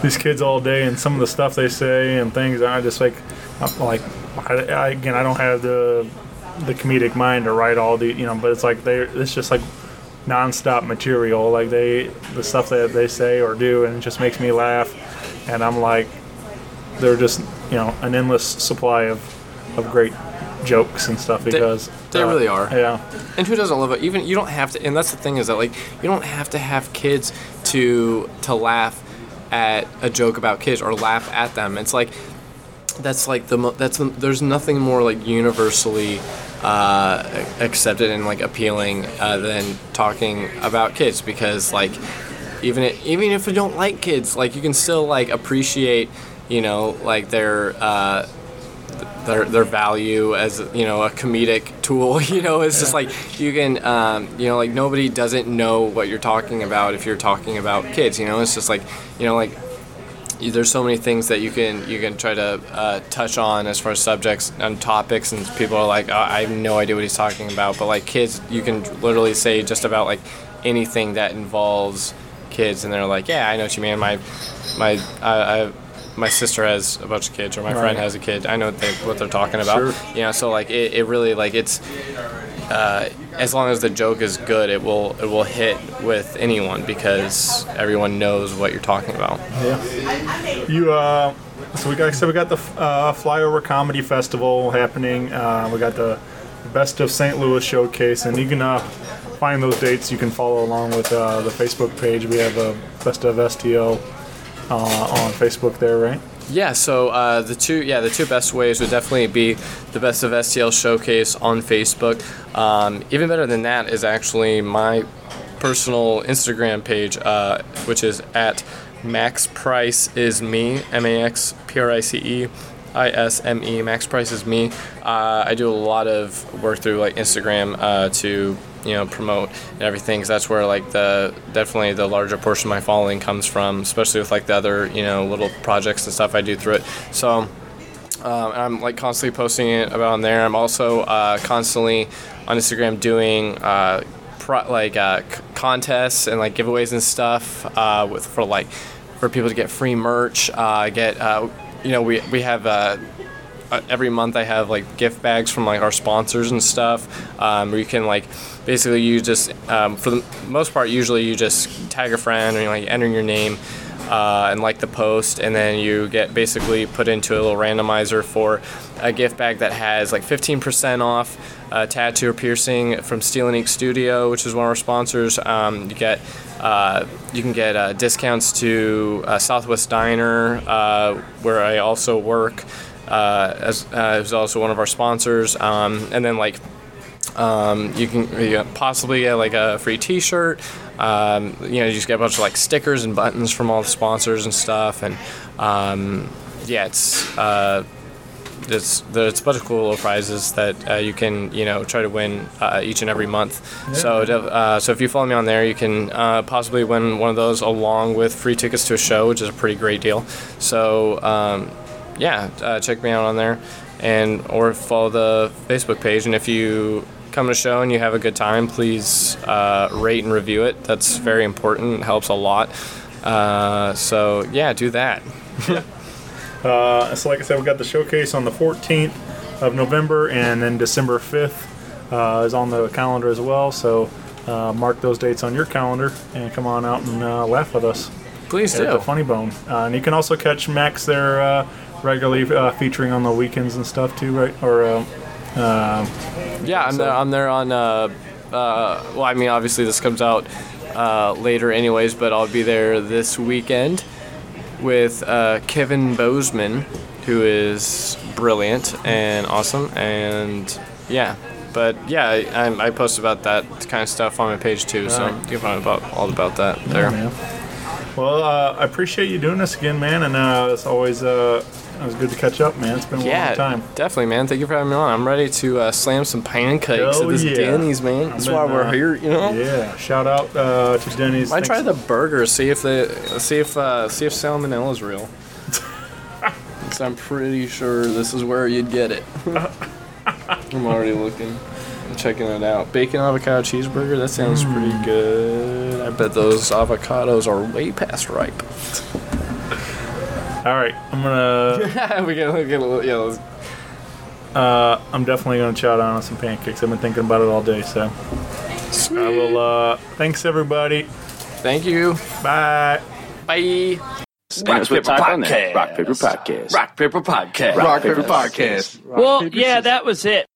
Speaker 3: these kids all day, and some of the stuff they say and things, I just like, I'm like, I, I, again, I don't have the the comedic mind to write all the, you know, but it's like they, it's just like nonstop material, like they, the stuff that they say or do, and it just makes me laugh, and I'm like, they're just, you know, an endless supply of, of great jokes and stuff because
Speaker 5: they
Speaker 3: uh,
Speaker 5: really are.
Speaker 3: Yeah.
Speaker 5: And who doesn't love it? Even you don't have to. And that's the thing is that like you don't have to have kids to to laugh at a joke about kids or laugh at them. It's like that's like the that's the, there's nothing more like universally uh, accepted and like appealing uh, than talking about kids because like even it, even if you don't like kids like you can still like appreciate you know like their uh, their their value as you know a comedic tool you know it's just like you can um, you know like nobody doesn't know what you're talking about if you're talking about kids you know? It's just like you know like there's so many things that you can you can try to uh, touch on as far as subjects and topics and people are like oh, I have no idea what he's talking about. But like kids you can literally say just about like anything that involves kids and they're like yeah I know what you mean. My my I, I my sister has a bunch of kids or my friend has a kid I know what, they, what they're talking about
Speaker 1: Sure.
Speaker 5: you know so like it, it really like it's uh, as long as the joke is good it will it will hit with anyone because everyone knows what you're talking about Yeah.
Speaker 1: You uh, so we got so we got the uh, Flyover Comedy Festival happening. Uh, we got the Best of St. Louis showcase, and you can uh, find those dates. You can follow along with uh, the Facebook page. We have a Best of STL uh, on Facebook there, right?
Speaker 5: Yeah, so uh, the two yeah the two best ways would definitely be the best of STL showcase on Facebook. Um, even better than that is actually my personal Instagram page, uh, which is at Max Price is me M A X P R I C E I S M E Max Price is me. Uh, I do a lot of work through like Instagram uh, to you know promote and everything 'cause that's where like the definitely the larger portion of my following comes from especially with like the other you know little projects and stuff i do through it so um, I'm like constantly posting it about on there. I'm also uh, constantly on Instagram doing uh, pro- like uh, c- contests and like giveaways and stuff uh, with for like for people to get free merch. Uh, get uh, you know we we have. Uh, every month I have like gift bags from like our sponsors and stuff. Um, where you can like basically you just um, for the most part usually you just tag a friend and like enter your name uh, and like the post, and then you get basically put into a little randomizer for a gift bag that has like 15% off uh, tattoo or piercing from Steel and Ink Studio, which is one of our sponsors. Um, you get uh, you can get uh, discounts to uh, Southwest Diner, where I also work. Uh, as uh, is also one of our sponsors, um, and then like um, you can you possibly get like a free T-shirt. Um, you know, you just get a bunch of like stickers and buttons from all the sponsors and stuff, and um, yeah, it's uh, it's there's a bunch of cool little prizes that uh, you can you know try to win uh, each and every month. So uh, so if you follow me on there, you can uh, possibly win one of those along with free tickets to a show, which is a pretty great deal. So um, yeah, uh, check me out on there, and or follow the Facebook page. And if you come to a show and you have a good time, please uh, rate and review it. That's very important. It helps a lot. Uh, so yeah, do that.
Speaker 1: Uh, so, like I said, we got the showcase on the 14th of November, and then December 5th uh, is on the calendar as well. So, uh, mark those dates on your calendar and come on out and uh, laugh with us
Speaker 5: Please do.
Speaker 1: the Funny Bone. Uh, and you can also catch Max there uh, regularly uh, featuring on the weekends and stuff too, right? Or uh, uh,
Speaker 5: Yeah, I'm there. I'm there on. Uh, uh, well, I mean, obviously this comes out uh, later, anyways, but I'll be there this weekend with uh, Kevin Bozeman, who is brilliant and awesome, and yeah. But yeah, I, I'm- post about that kind of stuff on my page too, so
Speaker 1: Right.
Speaker 5: you can find about all about that there.
Speaker 1: man. Well, uh, I appreciate you doing this again, man, and uh, it's always uh, it was good to catch up, man. It's been a
Speaker 5: Yeah,
Speaker 1: long time.
Speaker 5: definitely, man. Thank you for having me on. I'm ready to uh, slam some pancakes
Speaker 1: Hell
Speaker 5: at this
Speaker 1: yeah.
Speaker 5: Denny's, man. That's
Speaker 1: I've
Speaker 5: why we're
Speaker 1: uh,
Speaker 5: here, you know.
Speaker 1: Yeah, shout out uh, to Denny's.
Speaker 5: I try the burger. See if the see if uh, see if salmonella is real. Because I'm pretty sure this is where you'd get it. I'm already looking. I'm checking it out. Bacon avocado cheeseburger. That sounds pretty good. I bet those avocados are way past ripe.
Speaker 1: All right, I'm gonna.
Speaker 5: we get, we get a little, yeah. Let's,
Speaker 1: Uh, I'm definitely gonna chow down on some pancakes. I've been thinking about it all day, so I will. Uh, thanks everybody.
Speaker 5: thank you.
Speaker 1: Bye.
Speaker 5: Bye.
Speaker 4: Rock Paper Podcast. Rock Paper Podcast.
Speaker 7: Rock Paper Podcast.
Speaker 4: Rock Paper Podcast.
Speaker 7: Well, yeah, that was it.